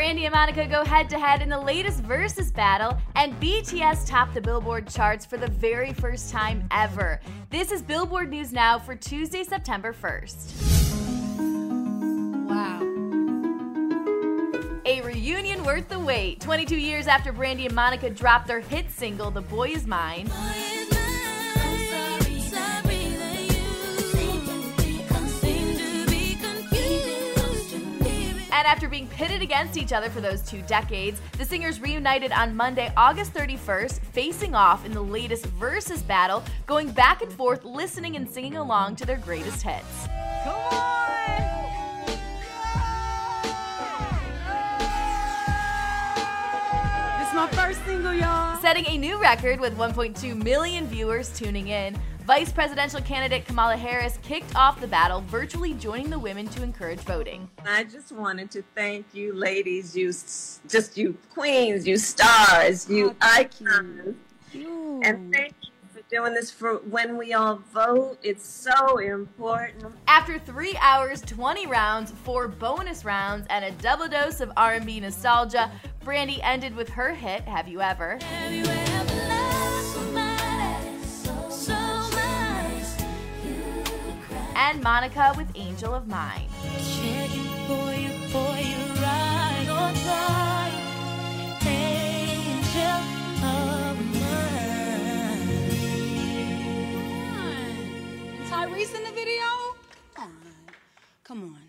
Brandy and Monica go head to head in the latest Verzuz battle, and BTS topped the Billboard charts for the very first time ever. This is Billboard News Now for Tuesday, September 1st. Wow. A reunion worth the wait. 22 years after Brandy and Monica dropped their hit single, The Boy Is Mine. And after being pitted against each other for those two decades, the singers reunited on Monday, August 31st, facing off in the latest Verzuz battle, going back and forth, listening and singing along to their greatest hits. Come on! This is my first single, y'all. Setting a new record with 1.2 million viewers tuning in, Vice presidential candidate Kamala Harris kicked off the battle, virtually joining the women to encourage voting. I just wanted to thank you, ladies, you just you queens, you stars, you oh, icons, you. and thank you for doing this for when we all vote. It's so important. After three hours, 20 rounds, four bonus rounds, and a double dose of R&B nostalgia, Brandy ended with her hit "Have You Ever." Have you ever and Monica with Angel of Mine. Come on, Tyrese in the video? Come on.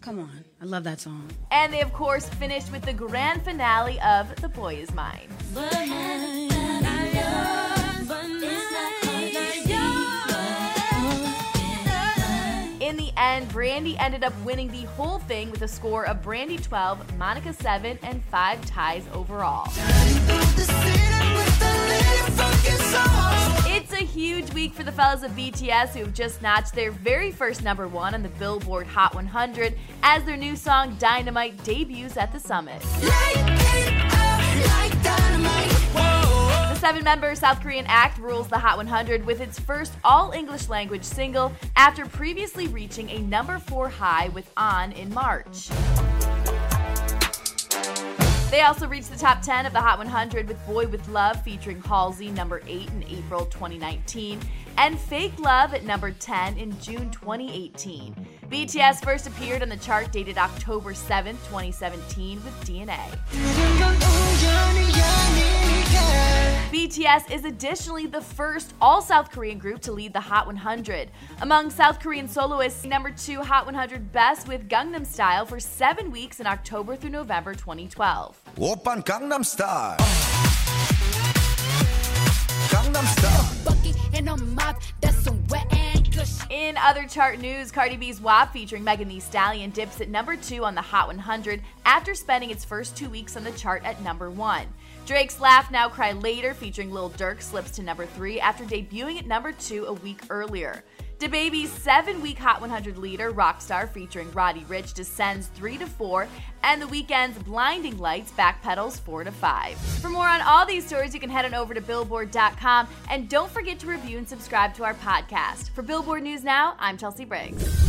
Come on. I love that song. And they, of course, finished with the grand finale of The Boy Is Mine. And Brandy ended up winning the whole thing with a score of Brandy 12, Monica 7, and 5 ties overall. It's a huge week for the fellas of BTS who have just notched their very first number one on the Billboard Hot 100 as their new song Dynamite debuts at the summit. Seven member South Korean act rules the Hot 100 with its first all English language single after previously reaching a number four high with On in March. They also reached the top 10 of the Hot 100 with Boy with Luv featuring Halsey, number 8 in April 2019, and Fake Love at number 10 in June 2018. BTS first appeared on the chart dated October 7, 2017 with DNA. BTS is additionally the first all South Korean group to lead the Hot 100. Among South Korean soloists, number 2 Hot 100 Best with Gangnam Style for 7 weeks in October through November 2012. Oppa Gangnam Style. Gangnam Style. In other chart news, Cardi B's WAP featuring Megan Thee Stallion dips at number 2 on the Hot 100 after spending its first 2 weeks on the chart at number 1. Drake's Laugh Now Cry Later featuring Lil Durk slips to number 3 after debuting at number 2 a week earlier. DaBaby's seven week Hot 100 leader, Rockstar, featuring Roddy Ricch, descends 3 to 4, and The Weeknd's Blinding Lights backpedals 4 to 5. For more on all these stories, you can head on over to Billboard.com, and don't forget to review and subscribe to our podcast. For Billboard News Now, I'm Chelsea Briggs.